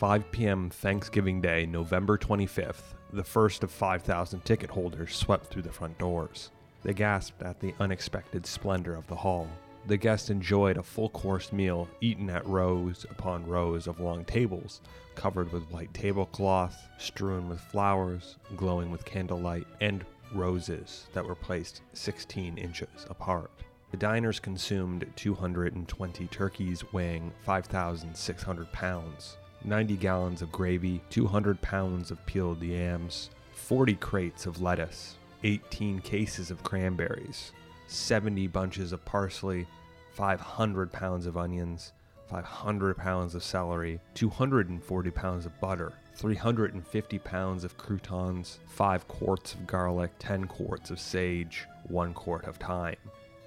5 p.m. Thanksgiving Day, November 25th, the first of 5,000 ticket holders swept through the front doors. They gasped at the unexpected splendor of the hall. The guests enjoyed a full course meal eaten at rows upon rows of long tables, covered with white tablecloth, strewn with flowers, glowing with candlelight, and roses that were placed 16 inches apart. The diners consumed 220 turkeys weighing 5,600 pounds, 90 gallons of gravy, 200 pounds of peeled yams, 40 crates of lettuce, 18 cases of cranberries, 70 bunches of parsley, 500 pounds of onions, 500 pounds of celery, 240 pounds of butter, 350 pounds of croutons, 5 quarts of garlic, 10 quarts of sage, 1 quart of thyme.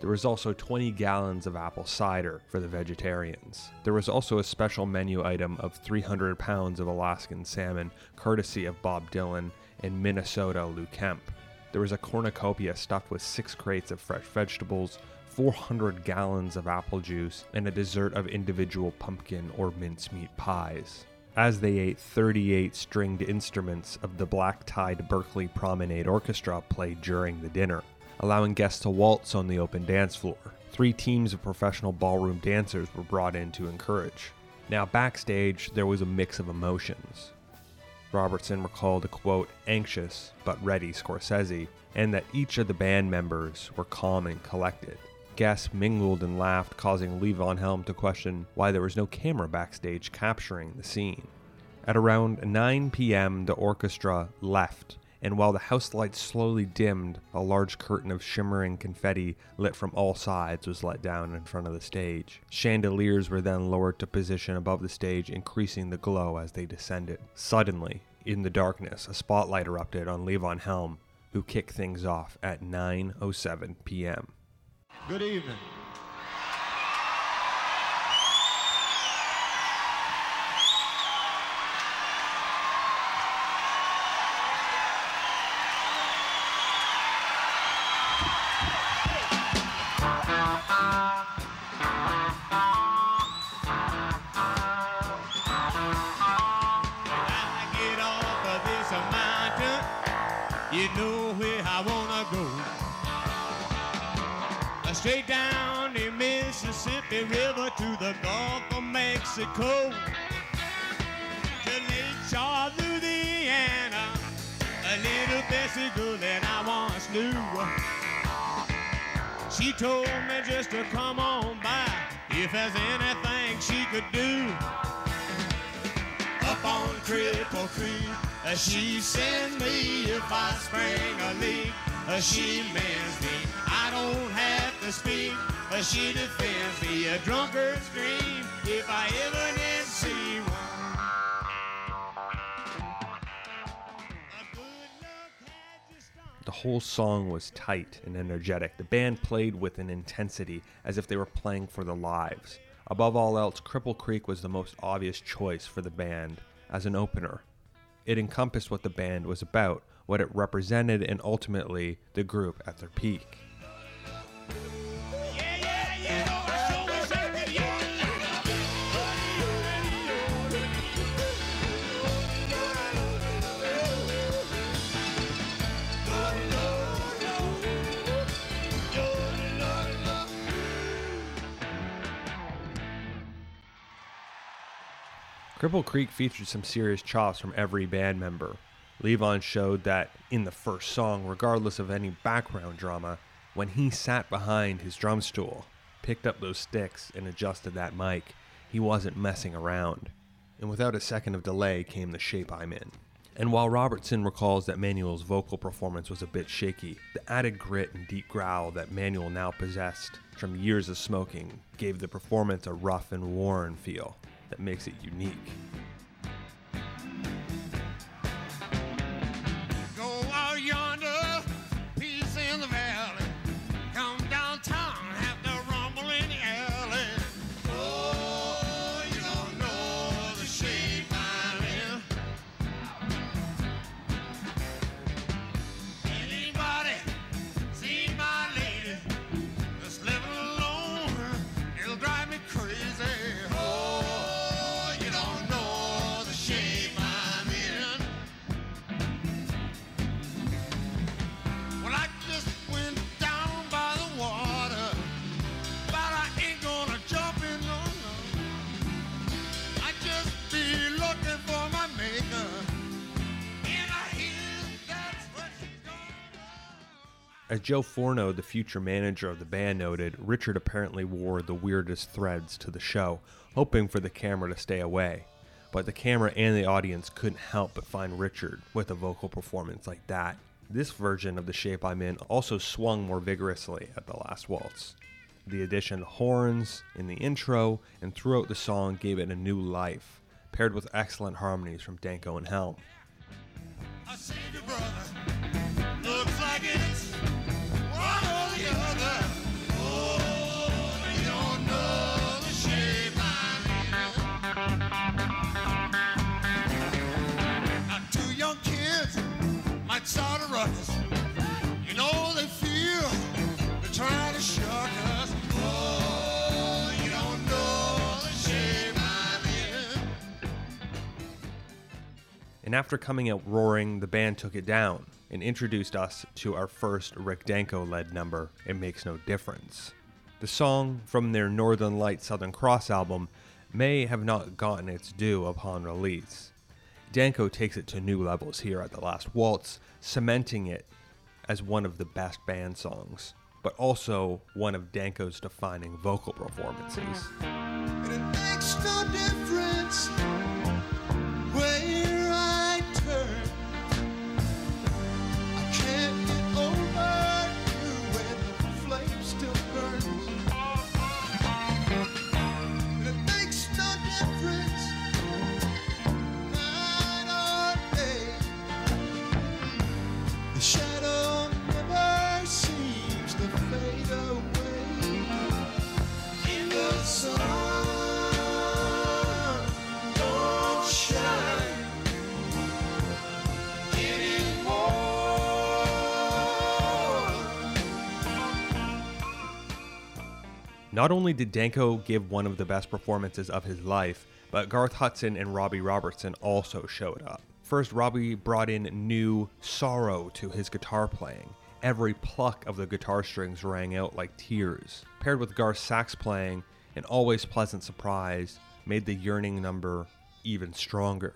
There was also 20 gallons of apple cider for the vegetarians. There was also a special menu item of 300 pounds of Alaskan salmon, courtesy of Bob Dylan and Minnesota Lou Kemp. There was a cornucopia stuffed with six crates of fresh vegetables, 400 gallons of apple juice, and a dessert of individual pumpkin or mincemeat pies. As they ate, 38 stringed instruments of the Black Tide Berkeley Promenade Orchestra played during the dinner allowing guests to waltz on the open dance floor. Three teams of professional ballroom dancers were brought in to encourage. Now, backstage, there was a mix of emotions. Robertson recalled a quote, anxious but ready Scorsese, and that each of the band members were calm and collected. Guests mingled and laughed, causing Levon Helm to question why there was no camera backstage capturing the scene. At around 9 p.m., the orchestra left and while the house lights slowly dimmed, a large curtain of shimmering confetti lit from all sides was let down in front of the stage. Chandeliers were then lowered to position above the stage, increasing the glow as they descended. Suddenly, in the darkness, a spotlight erupted on Levon Helm, who kicked things off at 9:07 p.m. Good evening. You know where I wanna go. Uh, Straight down the Mississippi River to the Gulf of Mexico. To Lake Charles, Louisiana, a little Bessie girl that I once knew. She told me just to come on by if there's anything she could do up on Cripple Creek. Uh, she sends me if I spring a leak. Uh, she mends me. I don't have to speak. Uh, she defends me. A drunkard's dream if I ever whole song was tight and energetic. The band played with an intensity as if they were playing for their lives. Above all else, Cripple Creek was the most obvious choice for the band as an opener. It encompassed what the band was about, what it represented, and ultimately the group at their peak. Cripple Creek featured some serious chops from every band member. Levon showed that in the first song, regardless of any background drama, when he sat behind his drum stool, picked up those sticks, and adjusted that mic, he wasn't messing around. And without a second of delay came the shape I'm in. And while Robertson recalls that Manuel's vocal performance was a bit shaky, the added grit and deep growl that Manuel now possessed from years of smoking gave the performance a rough and worn feel that makes it unique. Joe Forno, the future manager of the band, noted, Richard apparently wore the weirdest threads to the show, hoping for the camera to stay away. But the camera and the audience couldn't help but find Richard with a vocal performance like that. This version of The Shape I'm In also swung more vigorously at the last waltz. The addition of horns in the intro and throughout the song gave it a new life, paired with excellent harmonies from Danko and Helm. And after coming out roaring, the band took it down and introduced us to our first Rick Danko led number, It Makes No Difference. The song from their Northern Light Southern Cross album may have not gotten its due upon release. Danko takes it to new levels here at the last waltz, cementing it as one of the best band songs, but also one of Danko's defining vocal performances. Not only did Danko give one of the best performances of his life, but Garth Hudson and Robbie Robertson also showed up. First, Robbie brought in new sorrow to his guitar playing. Every pluck of the guitar strings rang out like tears. Paired with Garth's sax playing, an always pleasant surprise made the yearning number even stronger.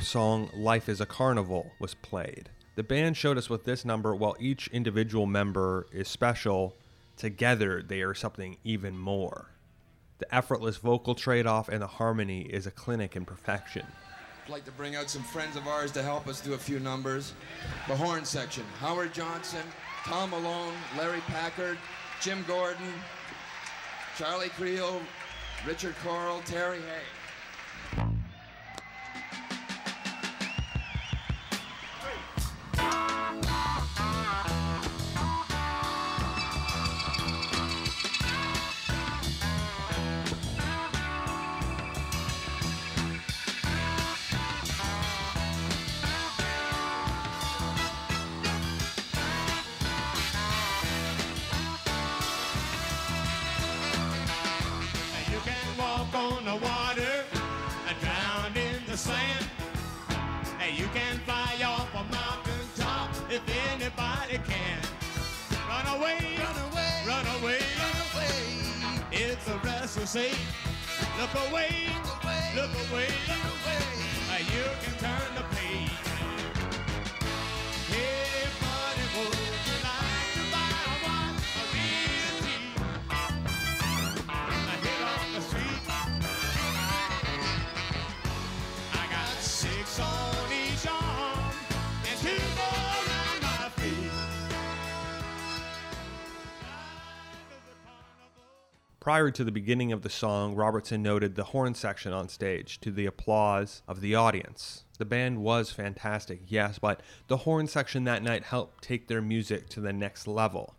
Song, Life is a Carnival, was played. The band showed us with this number, while each individual member is special, together they are something even more. The effortless vocal trade off and the harmony is a clinic in perfection. I'd like to bring out some friends of ours to help us do a few numbers. The horn section Howard Johnson, Tom Malone, Larry Packard, Jim Gordon, Charlie Creel, Richard Coral, Jerry Hey. Away, look away, Prior to the beginning of the song, Robertson noted the horn section on stage to the applause of the audience. The band was fantastic, yes, but the horn section that night helped take their music to the next level.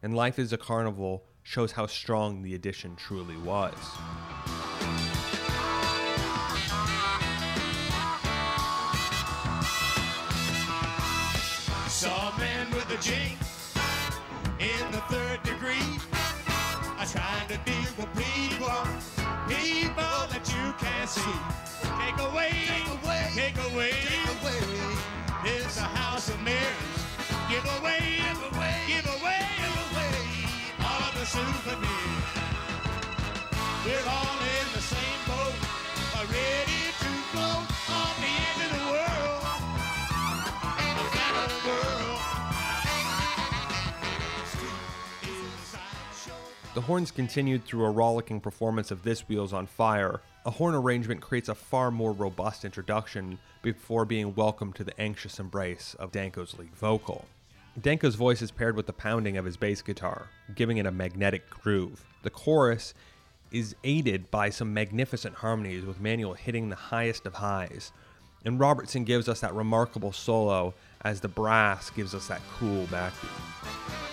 And Life is a Carnival shows how strong the addition truly was. Saw a man with a jink in the third degree. Tried to with people, people that you can't see. Take away, take away, take away, take away. It's a house of mirrors. Give away, give away, give away, give horns continued through a rollicking performance of This Wheels on Fire. A horn arrangement creates a far more robust introduction before being welcomed to the anxious embrace of Danko's lead vocal. Danko's voice is paired with the pounding of his bass guitar, giving it a magnetic groove. The chorus is aided by some magnificent harmonies with Manuel hitting the highest of highs. And Robertson gives us that remarkable solo as the brass gives us that cool backbeat.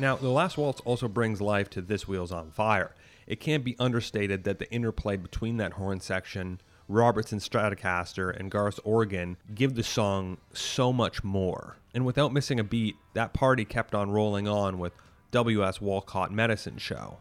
Now, the last waltz also brings life to This Wheels on Fire. It can't be understated that the interplay between that horn section, Robertson Stratocaster, and Garth's organ give the song so much more. And without missing a beat, that party kept on rolling on with W.S. Walcott Medicine Show.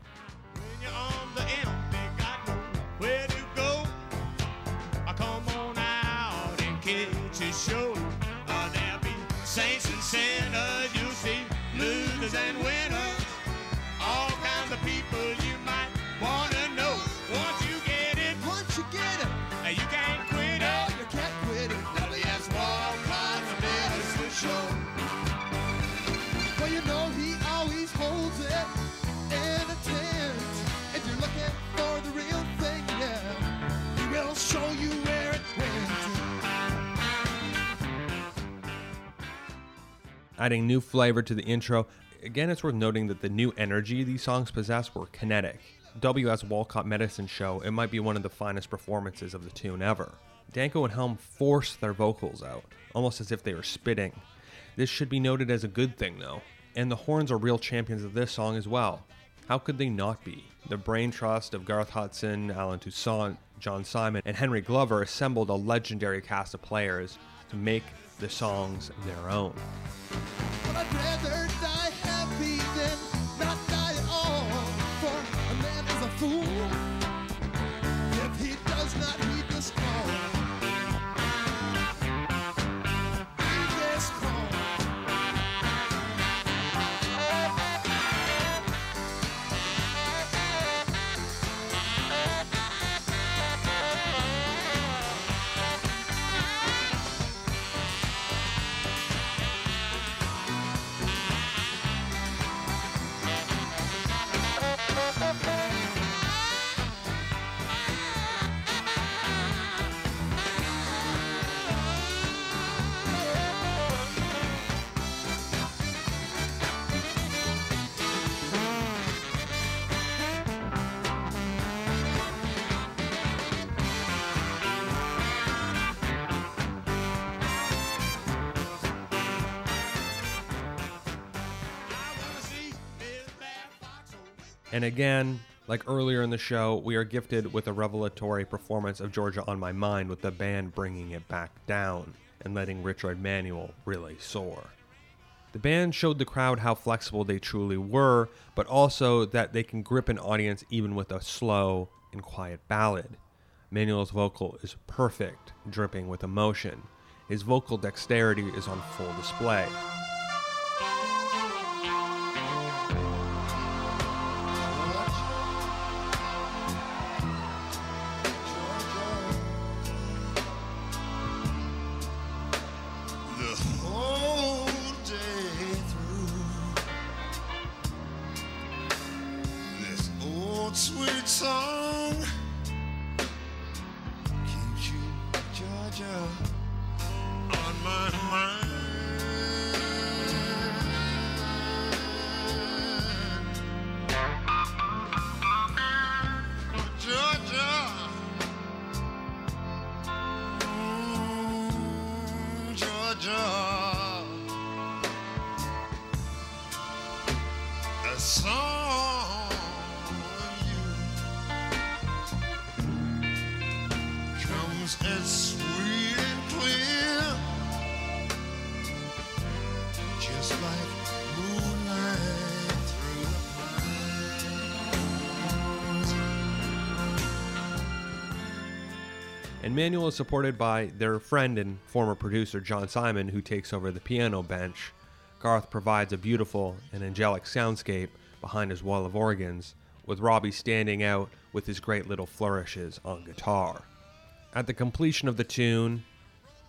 Adding new flavor to the intro, again, it's worth noting that the new energy these songs possess were kinetic. W.S. Walcott Medicine Show, it might be one of the finest performances of the tune ever. Danko and Helm force their vocals out, almost as if they were spitting. This should be noted as a good thing, though, and the horns are real champions of this song as well. How could they not be? The brain trust of Garth Hudson, Allen Toussaint, John Simon, and Henry Glover assembled a legendary cast of players to make the songs their own. And again, like earlier in the show, we are gifted with a revelatory performance of Georgia on My Mind with the band bringing it back down and letting Richard Manuel really soar. The band showed the crowd how flexible they truly were, but also that they can grip an audience even with a slow and quiet ballad. Manuel's vocal is perfect, dripping with emotion. His vocal dexterity is on full display. And Manuel is supported by their friend and former producer John Simon, who takes over the piano bench. Garth provides a beautiful and angelic soundscape behind his wall of organs, with Robbie standing out with his great little flourishes on guitar. At the completion of the tune,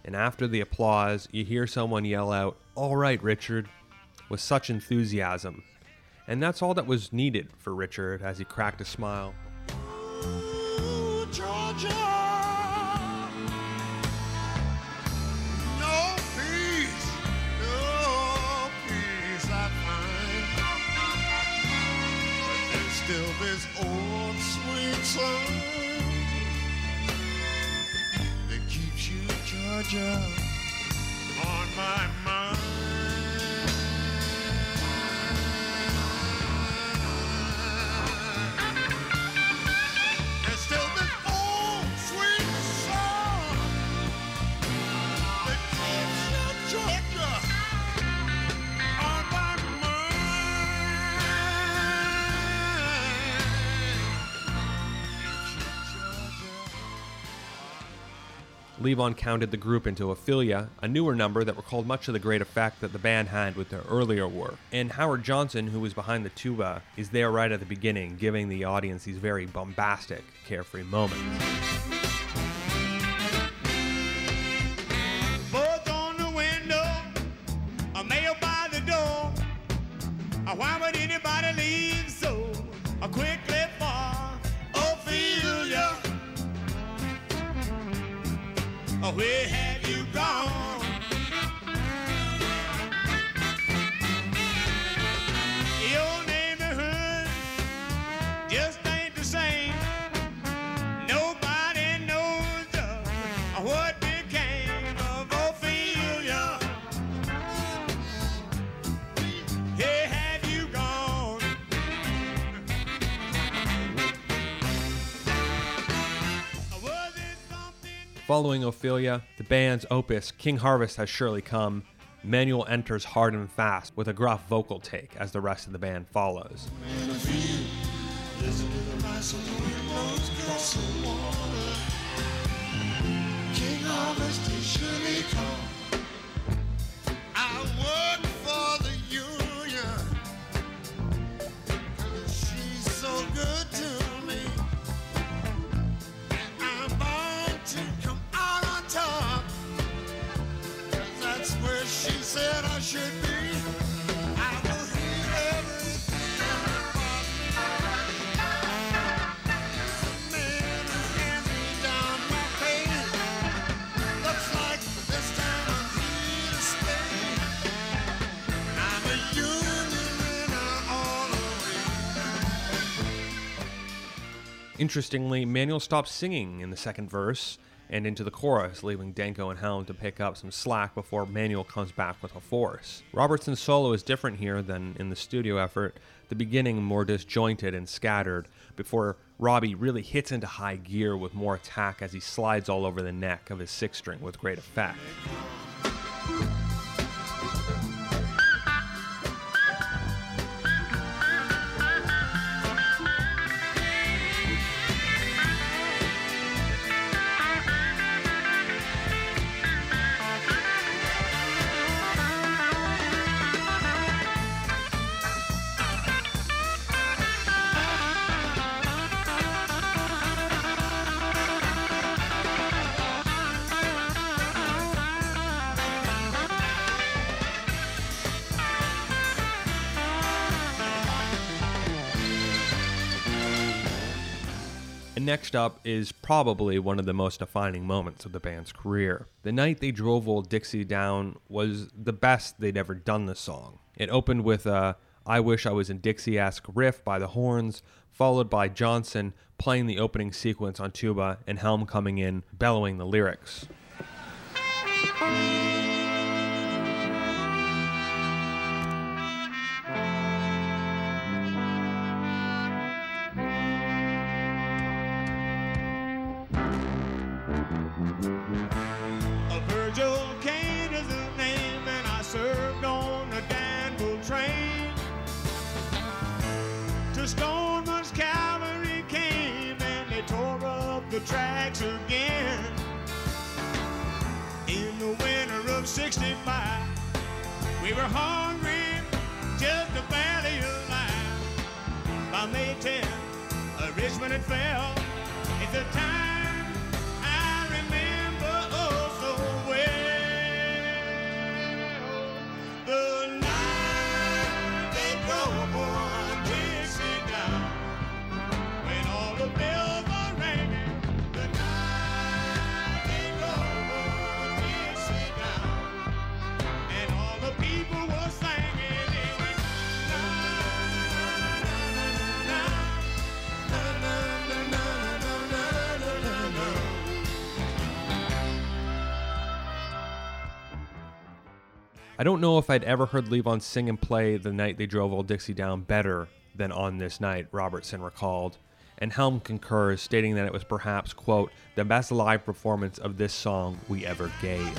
and after the applause, you hear someone yell out, All right, Richard, with such enthusiasm. And that's all that was needed for Richard as he cracked a smile. Ooh, Georgia. This old sweet song that keeps you, Georgia, on my mind. Levon counted the group into Ophelia, a newer number that recalled much of the great effect that the band had with their earlier work. And Howard Johnson, who was behind the tuba, is there right at the beginning, giving the audience these very bombastic, carefree moments. Ophelia, the band's opus King Harvest Has Surely Come, Manuel enters hard and fast with a gruff vocal take as the rest of the band follows. Listen said I should be. Interestingly, Manuel stops singing in the second verse and into the chorus, leaving Danko and Helm to pick up some slack before Manuel comes back with a force. Robertson's solo is different here than in the studio effort, the beginning more disjointed and scattered, before Robbie really hits into high gear with more attack as he slides all over the neck of his six string with great effect. Next up is probably one of the most defining moments of the band's career. The night they drove Old Dixie down was the best they'd ever done the song. It opened with a I Wish I Was in Dixie esque riff by the horns, followed by Johnson playing the opening sequence on tuba and Helm coming in bellowing the lyrics. Stoneman's cavalry came, and they tore up the tracks again. In the winter of 65, we were hungry, just barely alive. By May 10th, uh, Richmond had fell. I don't know if I'd ever heard Levon sing and play the night they drove Old Dixie down better than on this night, Robertson recalled. And Helm concurs, stating that it was perhaps, quote, the best live performance of this song we ever gave.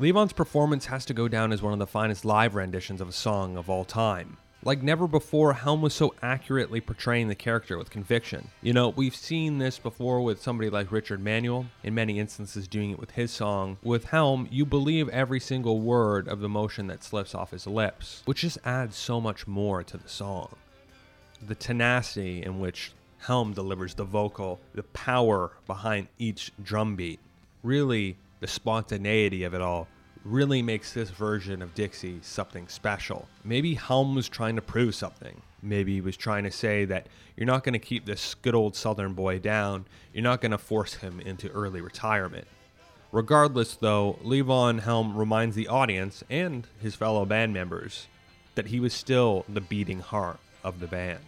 Levon's performance has to go down as one of the finest live renditions of a song of all time. Like never before, Helm was so accurately portraying the character with conviction. You know, we've seen this before with somebody like Richard Manuel, in many instances doing it with his song. With Helm, you believe every single word of the motion that slips off his lips, which just adds so much more to the song. The tenacity in which Helm delivers the vocal, the power behind each drum beat, really the spontaneity of it all really makes this version of Dixie something special. Maybe Helm was trying to prove something. Maybe he was trying to say that you're not going to keep this good old Southern boy down, you're not going to force him into early retirement. Regardless, though, Levon Helm reminds the audience and his fellow band members that he was still the beating heart of the band.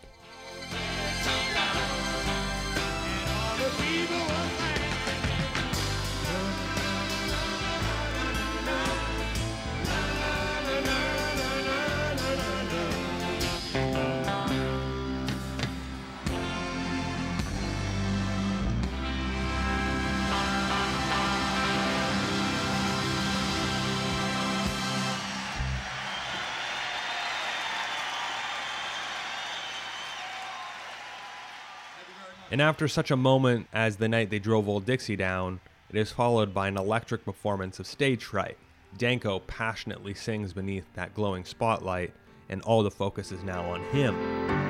And after such a moment as the night they drove Old Dixie down, it is followed by an electric performance of Stage Fright. Danko passionately sings beneath that glowing spotlight, and all the focus is now on him.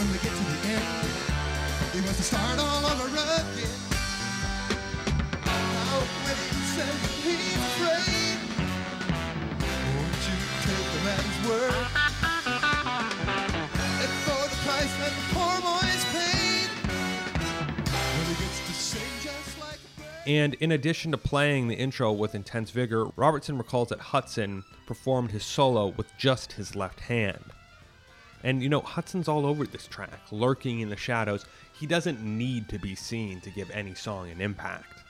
When get to the end, to start all over again. When he says he's afraid, won't you take at his word? And for the price that the poor boy's paid, when he gets to sing just like a bird. And in addition to playing the intro with intense vigor, Robertson recalls that Hudson performed his solo with just his left hand. And you know, Hudson's all over this track, lurking in the shadows. He doesn't need to be seen to give any song an impact.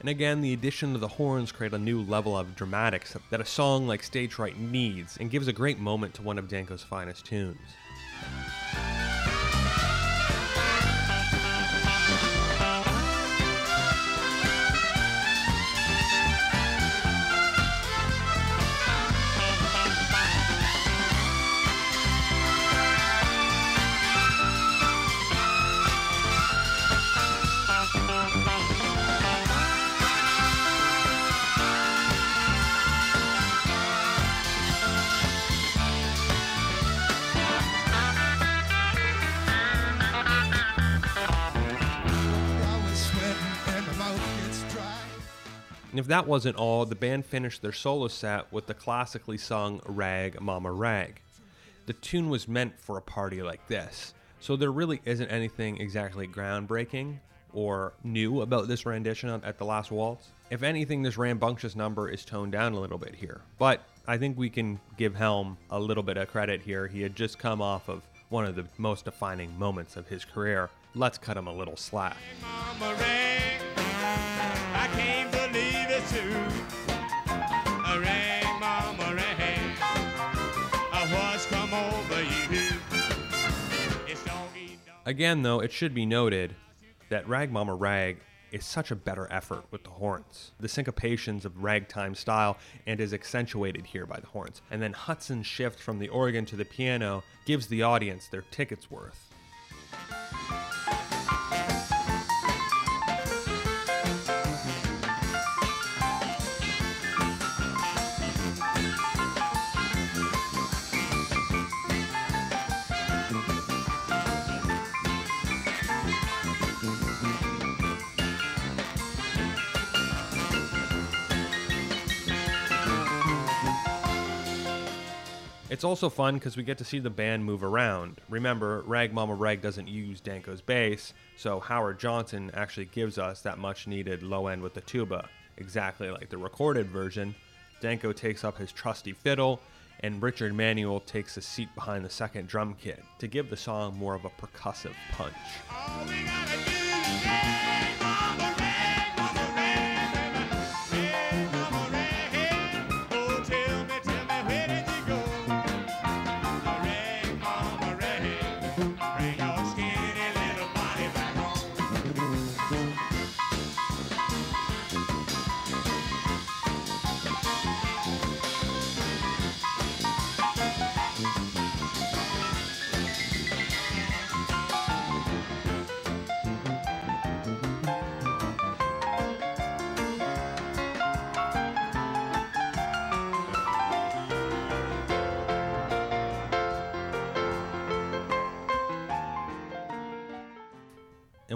And again, the addition of the horns create a new level of dramatics that a song like Stage Fright needs and gives a great moment to one of Danko's finest tunes. And if that wasn't all, the band finished their solo set with the classically sung Rag Mama Rag. The tune was meant for a party like this, so there really isn't anything exactly groundbreaking or new about this rendition on- at the last waltz. If anything, this rambunctious number is toned down a little bit here, but I think we can give Helm a little bit of credit here. He had just come off of one of the most defining moments of his career. Let's cut him a little slack. Mama too. Mama. A horse come over you. It's. Again, though, it should be noted that Rag Mama Rag is such a better effort with the horns. The syncopations of ragtime style and is accentuated here by the horns. And then Hudson's shift from the organ to the piano gives the audience their ticket's worth. It's also fun because we get to see the band move around. Remember, Rag Mama Rag doesn't use Danko's bass, so Howard Johnson actually gives us that much needed low end with the tuba, exactly like the recorded version. Danko takes up his trusty fiddle, and Richard Manuel takes a seat behind the second drum kit to give the song more of a percussive punch.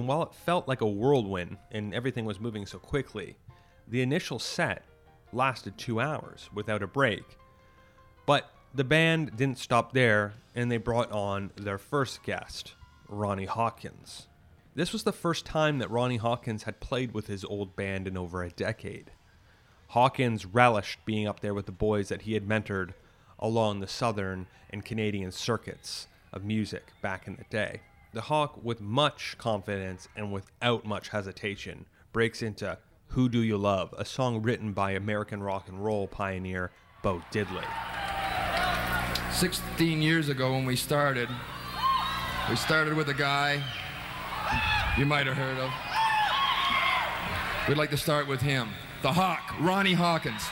And while it felt like a whirlwind and everything was moving so quickly, the initial set lasted two hours without a break. But the band didn't stop there, and they brought on their first guest, Ronnie Hawkins. This was the first time that Ronnie Hawkins had played with his old band in over a decade. Hawkins relished being up there with the boys that he had mentored along the southern and Canadian circuits of music back in the day. The Hawk, with much confidence and without much hesitation, breaks into Who Do You Love, a song written by American rock and roll pioneer Bo Diddley. 16 years ago when we started, we started with a guy you might have heard of. We'd like to start with him, the Hawk, Ronnie Hawkins.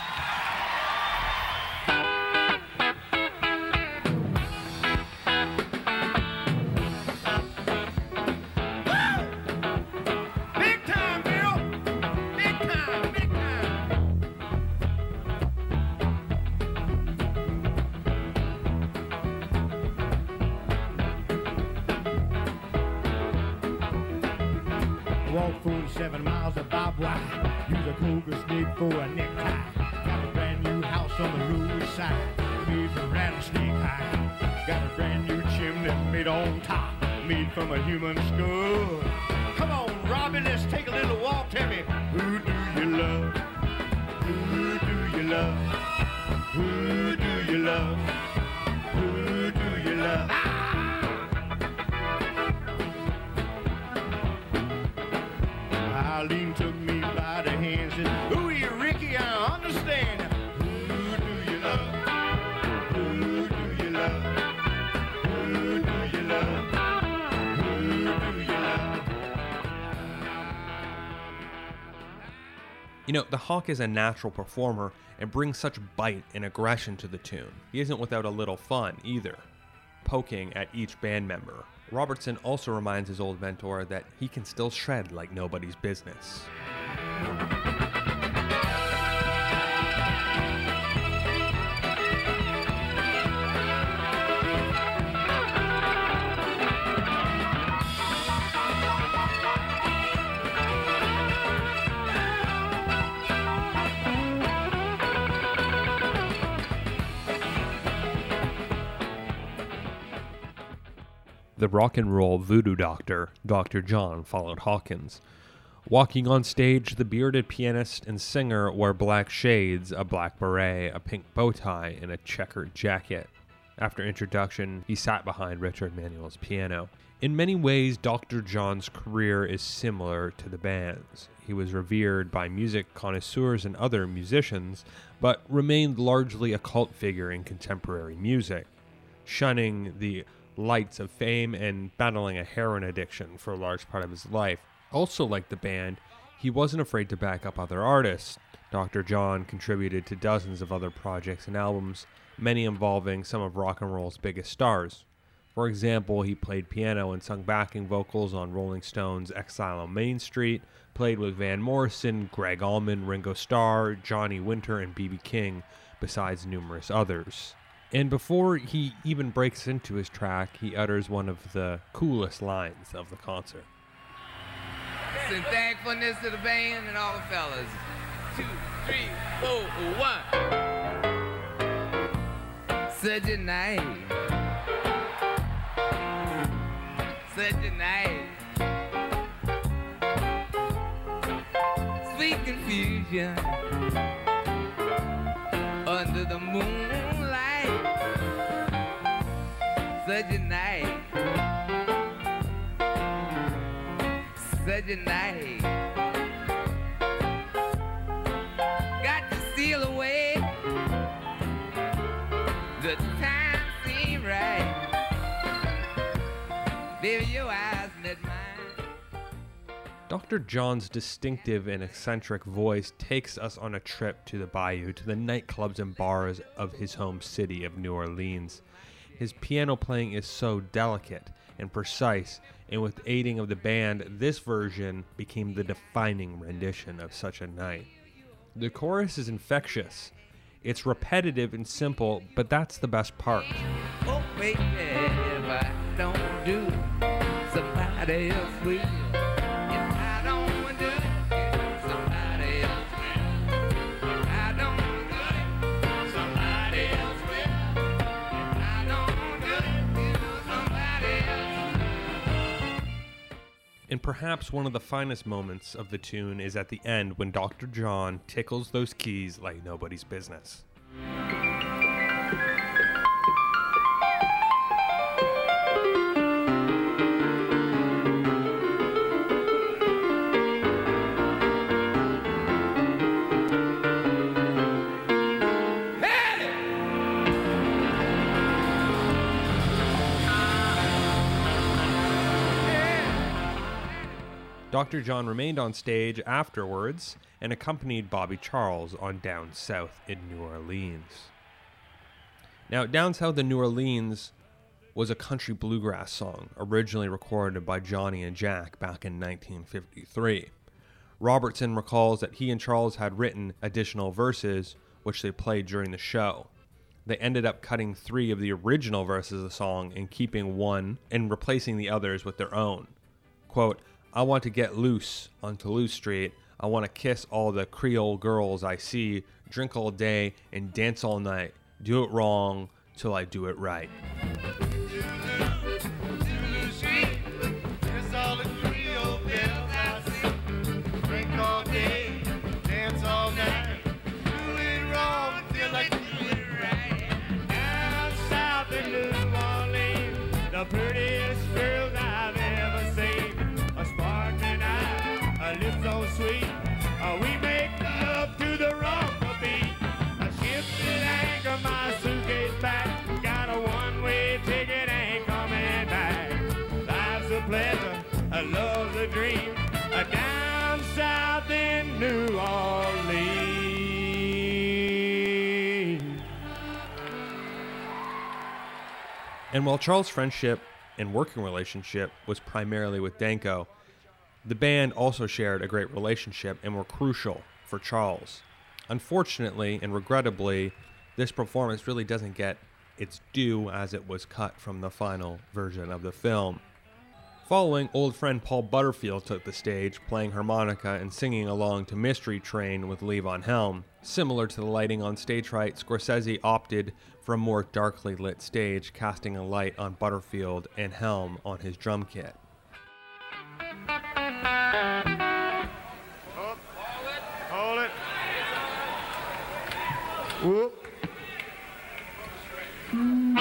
You know, the Hawk is a natural performer and brings such bite and aggression to the tune. He isn't without a little fun either, poking at each band member. Robertson also reminds his old mentor that he can still shred like nobody's business. The rock and roll voodoo doctor, Dr. John, followed Hawkins. Walking on stage, the bearded pianist and singer wore black shades, a black beret, a pink bow tie, and a checkered jacket. After introduction, he sat behind Richard Manuel's piano. In many ways, Dr. John's career is similar to the band's. He was revered by music connoisseurs and other musicians, but remained largely a cult figure in contemporary music shunning the lights of fame and battling a heroin addiction for a large part of his life. Also, like the band, he wasn't afraid to back up other artists. Dr. John contributed to dozens of other projects and albums, many involving some of rock and roll's biggest stars. For example, he played piano and sung backing vocals on Rolling Stone's Exile on Main Street, played with Van Morrison, Gregg Allman, Ringo Starr, Johnny Winter, and B.B. King, besides numerous others. And before he even breaks into his track, he utters one of the coolest lines of the concert. And thankfulness to the band and all the fellas. Two, three, four, one. Such a night. Such a night. Sweet confusion under the moonlight. Such a night. Such a night. Got to steal away. The time seemed right. Baby, your eyes met mine. Dr. John's distinctive and eccentric voice takes us on a trip to the bayou, to the nightclubs and bars of his home city of New Orleans. His piano playing is so delicate and precise, and with aiding of the band, this version became the defining rendition of such a night. The chorus is infectious. It's repetitive and simple, but that's the best part. Oh, baby, And perhaps one of the finest moments of the tune is at the end when Dr. John tickles those keys like nobody's business. Dr. John remained on stage afterwards and accompanied Bobby Charles on Down South in New Orleans. Now, Down South in New Orleans was a country bluegrass song originally recorded by Johnny and Jack back in 1953. Robertson recalls that he and Charles had written additional verses which they played during the show. They ended up cutting three of the original verses of the song and keeping one and replacing the others with their own. Quote, I want to get loose on Toulouse Street. I want to kiss all the Creole girls I see, drink all day, and dance all night. Do it wrong till I do it right. Uh, we make love to the rumba beat. A anchor, my suitcase back. Got a one-way ticket, ain't coming back. Life's a pleasure, I love the dream. Uh, down south in New Orleans. And while Charles' friendship and working relationship was primarily with Danko, the band also shared a great relationship and were crucial for Charles. Unfortunately and regrettably, this performance really doesn't get its due as it was cut from the final version of the film. Following, old friend Paul Butterfield took the stage, playing harmonica and singing along to Mystery Train with Levon Helm. Similar to the lighting on stage right, Scorsese opted for a more darkly lit stage, casting a light on Butterfield and Helm on his drum kit. Hold it. Hold it! Whoop. Mm.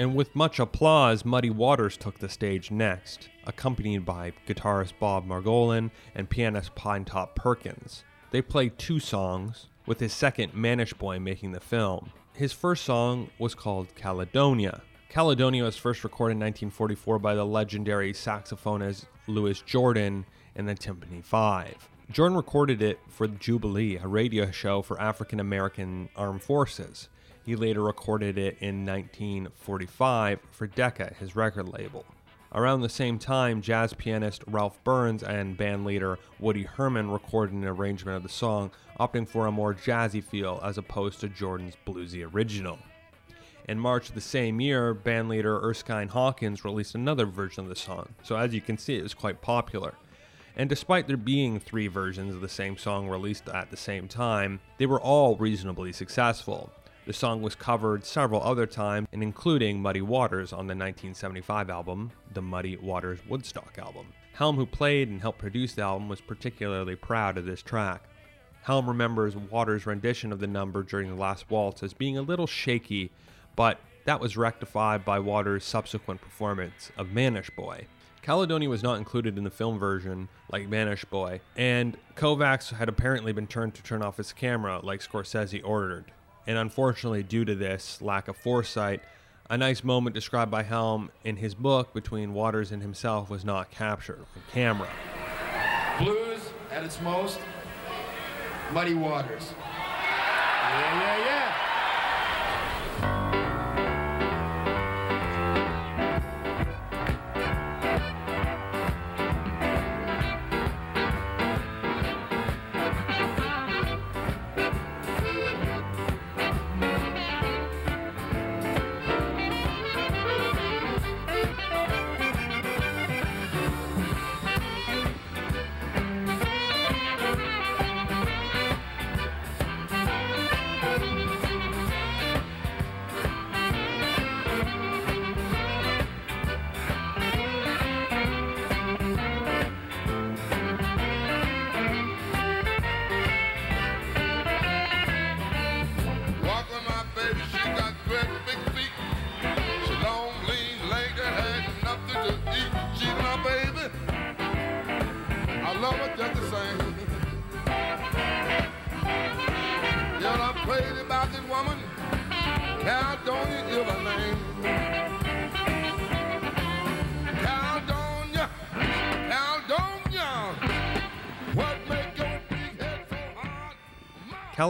And with much applause, Muddy Waters took the stage next, accompanied by guitarist Bob Margolin and pianist Pinetop Perkins. They played two songs, with his second Manish Boy making the film. His first song was called Caledonia. Caledonia was first recorded in 1944 by the legendary saxophonist Louis Jordan in the Tympany Five. Jordan recorded it for the Jubilee, a radio show for African American armed forces. He later recorded it in 1945 for Decca, his record label. Around the same time, jazz pianist Ralph Burns and bandleader Woody Herman recorded an arrangement of the song, opting for a more jazzy feel as opposed to Jordan's bluesy original. In March of the same year, bandleader Erskine Hawkins released another version of the song, so as you can see, it was quite popular. And despite there being three versions of the same song released at the same time, they were all reasonably successful. The song was covered several other times, and including Muddy Waters on the 1975 album, the Muddy Waters Woodstock album. Helm, who played and helped produce the album, was particularly proud of this track. Helm remembers Waters' rendition of the number during the last waltz as being a little shaky, but that was rectified by Waters' subsequent performance of Manish Boy. Caledonia was not included in the film version, like Manish Boy, and Kovacs had apparently been turned to turn off his camera, like Scorsese ordered. And unfortunately, due to this lack of foresight, a nice moment described by Helm in his book between Waters and himself was not captured on camera. Blues at its most, Muddy Waters. Yeah, yeah, yeah.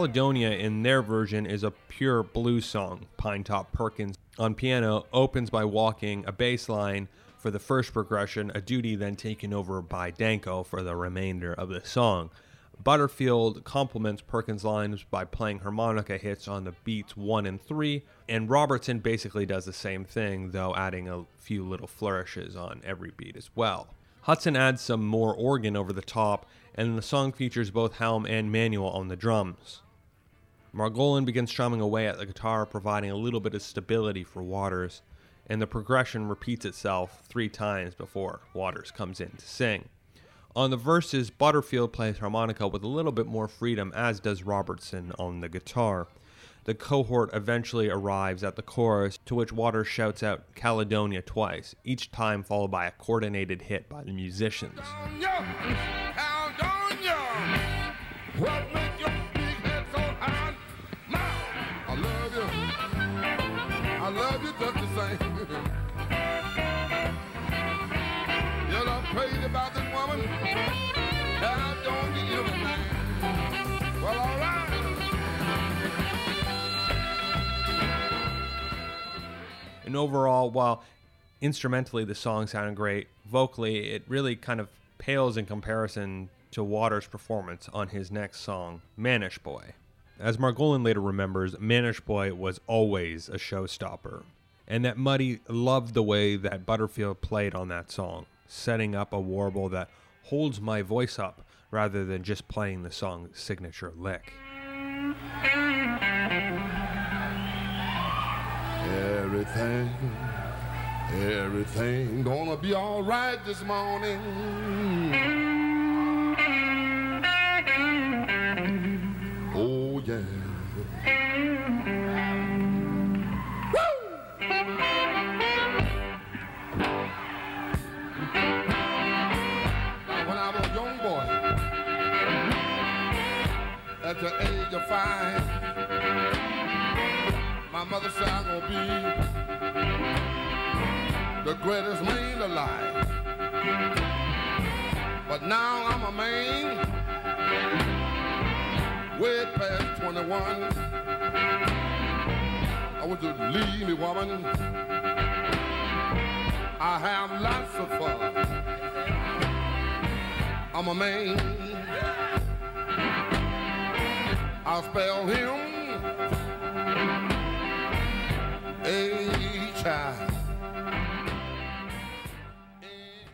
Caledonia, in their version, is a pure blues song. Pinetop Perkins on piano opens by walking a bass line for the first progression, a duty then taken over by Danko for the remainder of the song. Butterfield complements Perkins' lines by playing harmonica hits on the beats 1 and 3, and Robertson basically does the same thing, though adding a few little flourishes on every beat as well. Hudson adds some more organ over the top, and the song features both Helm and Manuel on the drums. Margolin begins strumming away at the guitar, providing a little bit of stability for Waters, and the progression repeats itself three times before Waters comes in to sing. On the verses, Butterfield plays harmonica with a little bit more freedom, as does Robertson on the guitar. The cohort eventually arrives at the chorus, to which Waters shouts out Caledonia twice, each time followed by a coordinated hit by the musicians. Caledonia, Caledonia. Not crazy about this woman. Is her name. Well, all right. And overall, while instrumentally the song sounded great, vocally it really kind of pales in comparison to Waters' performance on his next song, Manish Boy. As Margolin later remembers, Manish Boy was always a showstopper, and that Muddy loved the way that Butterfield played on that song, setting up a warble that holds my voice up rather than just playing the song's signature lick. Everything, everything gonna be all right this morning. Oh yeah. The age of five. My mother said I'm gonna be the greatest man alive. But now I'm a man, way past 21. I want you to leave me, woman. I have lots of fun. I'm a man. I'll spell him H-I.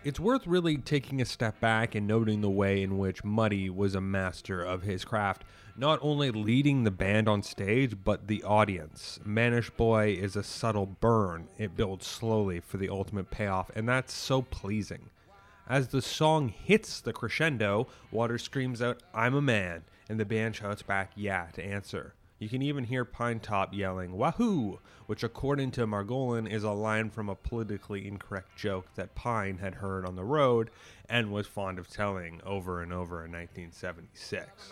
It's worth really taking a step back and noting the way in which Muddy was a master of his craft, not only leading the band on stage, but the audience. Manish Boy is a subtle burn, it builds slowly for the ultimate payoff, and that's so pleasing. As the song hits the crescendo, Waters screams out, I'm a man, and the band shouts back, Yeah, to answer. You can even hear Pinetop yelling, Wahoo! Which, according to Margolin, is a line from a politically incorrect joke that Pine had heard on the road and was fond of telling over and over in 1976.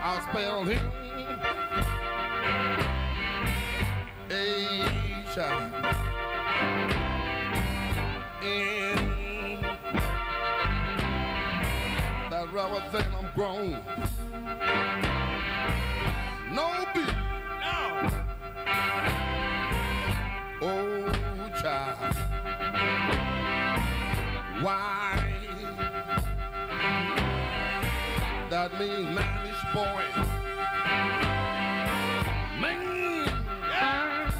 I'll spell him H-I. Rubber thing I'm grown. No beat. No. Oh, child. Why? That means manish boy. Man. Yeah.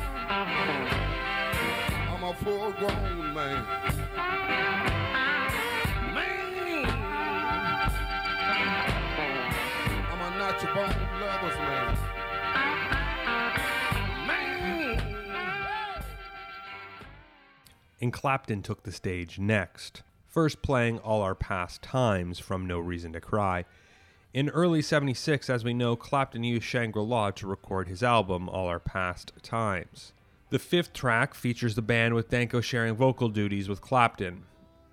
I'm a full grown man. Man. And Clapton took the stage next, first playing All Our Past Times from No Reason to Cry. In early 76, as we know, Clapton used Shangri La to record his album All Our Past Times. The fifth track features the band with Danko sharing vocal duties with Clapton.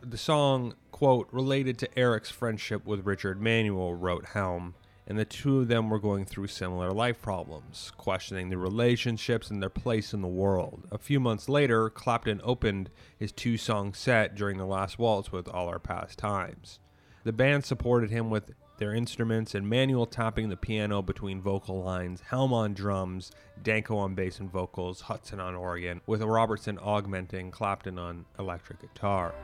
The song, quote, related to Eric's friendship with Richard Manuel, wrote Helm, and the two of them were going through similar life problems, questioning their relationships and their place in the world. A few months later, Clapton opened his two song set during the last waltz with All Our Past Times. The band supported him with their instruments and Manuel tapping the piano between vocal lines, Helm on drums, Danko on bass and vocals, Hudson on organ, with Robertson augmenting Clapton on electric guitar.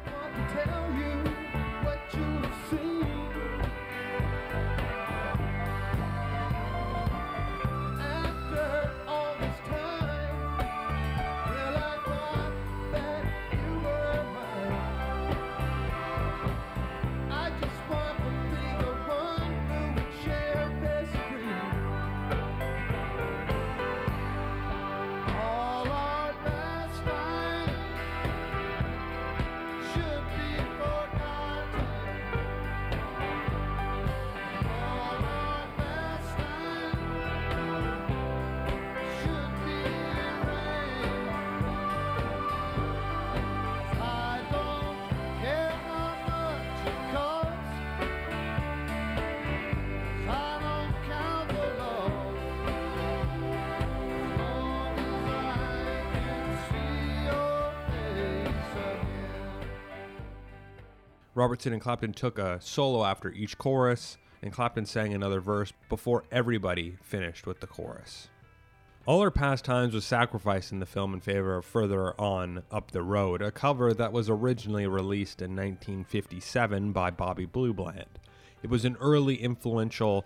Robertson and Clapton took a solo after each chorus, and Clapton sang another verse before everybody finished with the chorus. All Our Past Times was sacrificed in the film in favor of Further On Up the Road, a cover that was originally released in 1957 by Bobby Blue Bland. It was an early influential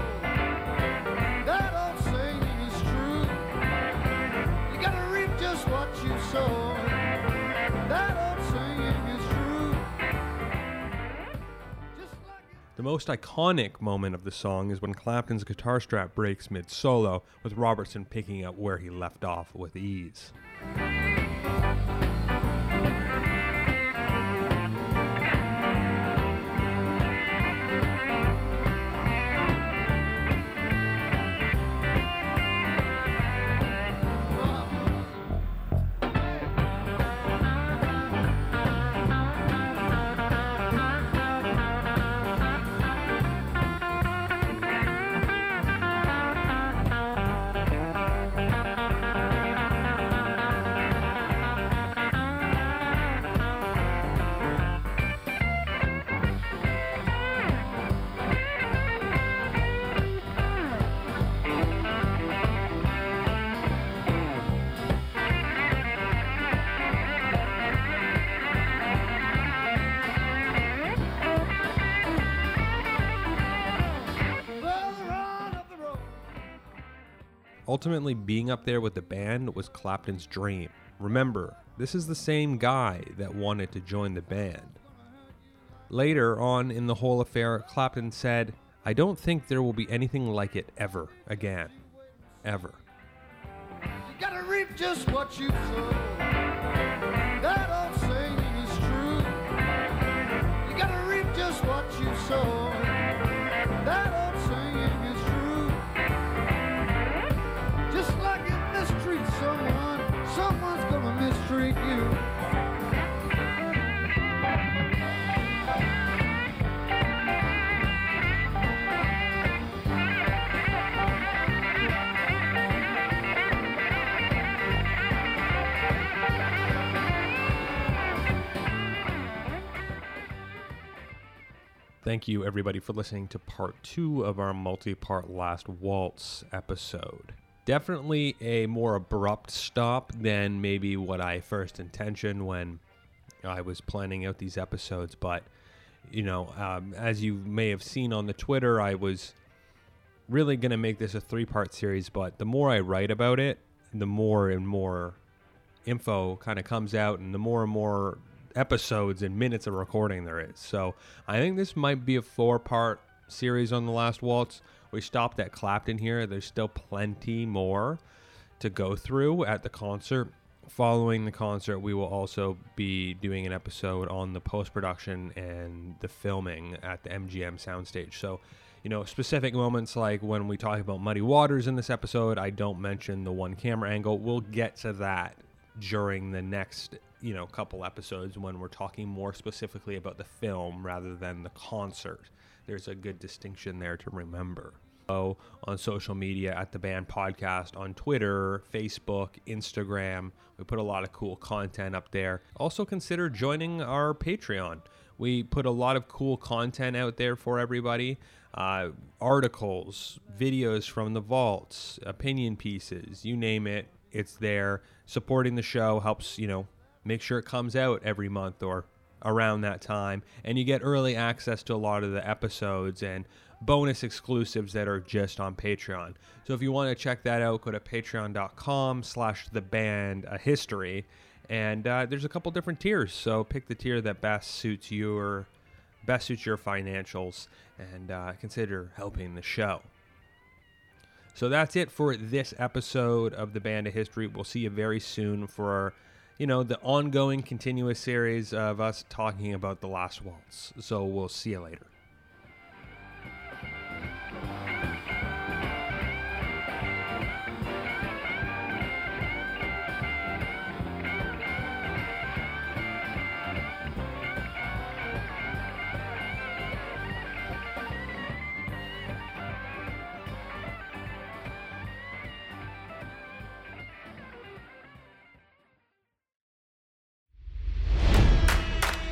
The most iconic moment of the song is when Clapton's guitar strap breaks mid solo, with Robertson picking up where he left off with ease. Ultimately, being up there with the band was Clapton's dream. Remember, this is the same guy that wanted to join the band. Later on in the whole affair, Clapton said, I don't think there will be anything like it ever again. Ever. That old Thank you, everybody, for listening to part two of our multi part Last Waltz episode. Definitely a more abrupt stop than maybe what I first intentioned when I was planning out these episodes. But, you know, um, as you may have seen on the Twitter, I was really going to make this a three part series. But the more I write about it, the more and more info kind of comes out, and the more and more episodes and minutes of recording there is. So I think this might be a four part series on the last waltz. We stopped at Clapton here. There's still plenty more to go through at the concert. Following the concert, we will also be doing an episode on the post production and the filming at the MGM soundstage. So, you know, specific moments like when we talk about Muddy Waters in this episode, I don't mention the one camera angle. We'll get to that during the next you know couple episodes when we're talking more specifically about the film rather than the concert there's a good distinction there to remember. So on social media at the band podcast on twitter facebook instagram we put a lot of cool content up there. Also consider joining our patreon. We put a lot of cool content out there for everybody. Uh, articles videos from the vaults opinion pieces you name it it's there. Supporting the show helps you know make sure it comes out every month or around that time and you get early access to a lot of the episodes and bonus exclusives that are just on patreon. So if you want to check that out go to patreon.com slash the band a history and uh, there's a couple different tiers. So pick the tier that best suits your best suits your financials and uh, consider helping the show. So that's it for this episode of the Band of History. We'll see you very soon for, you know, the ongoing continuous series of us talking about the last waltz. So we'll see you later.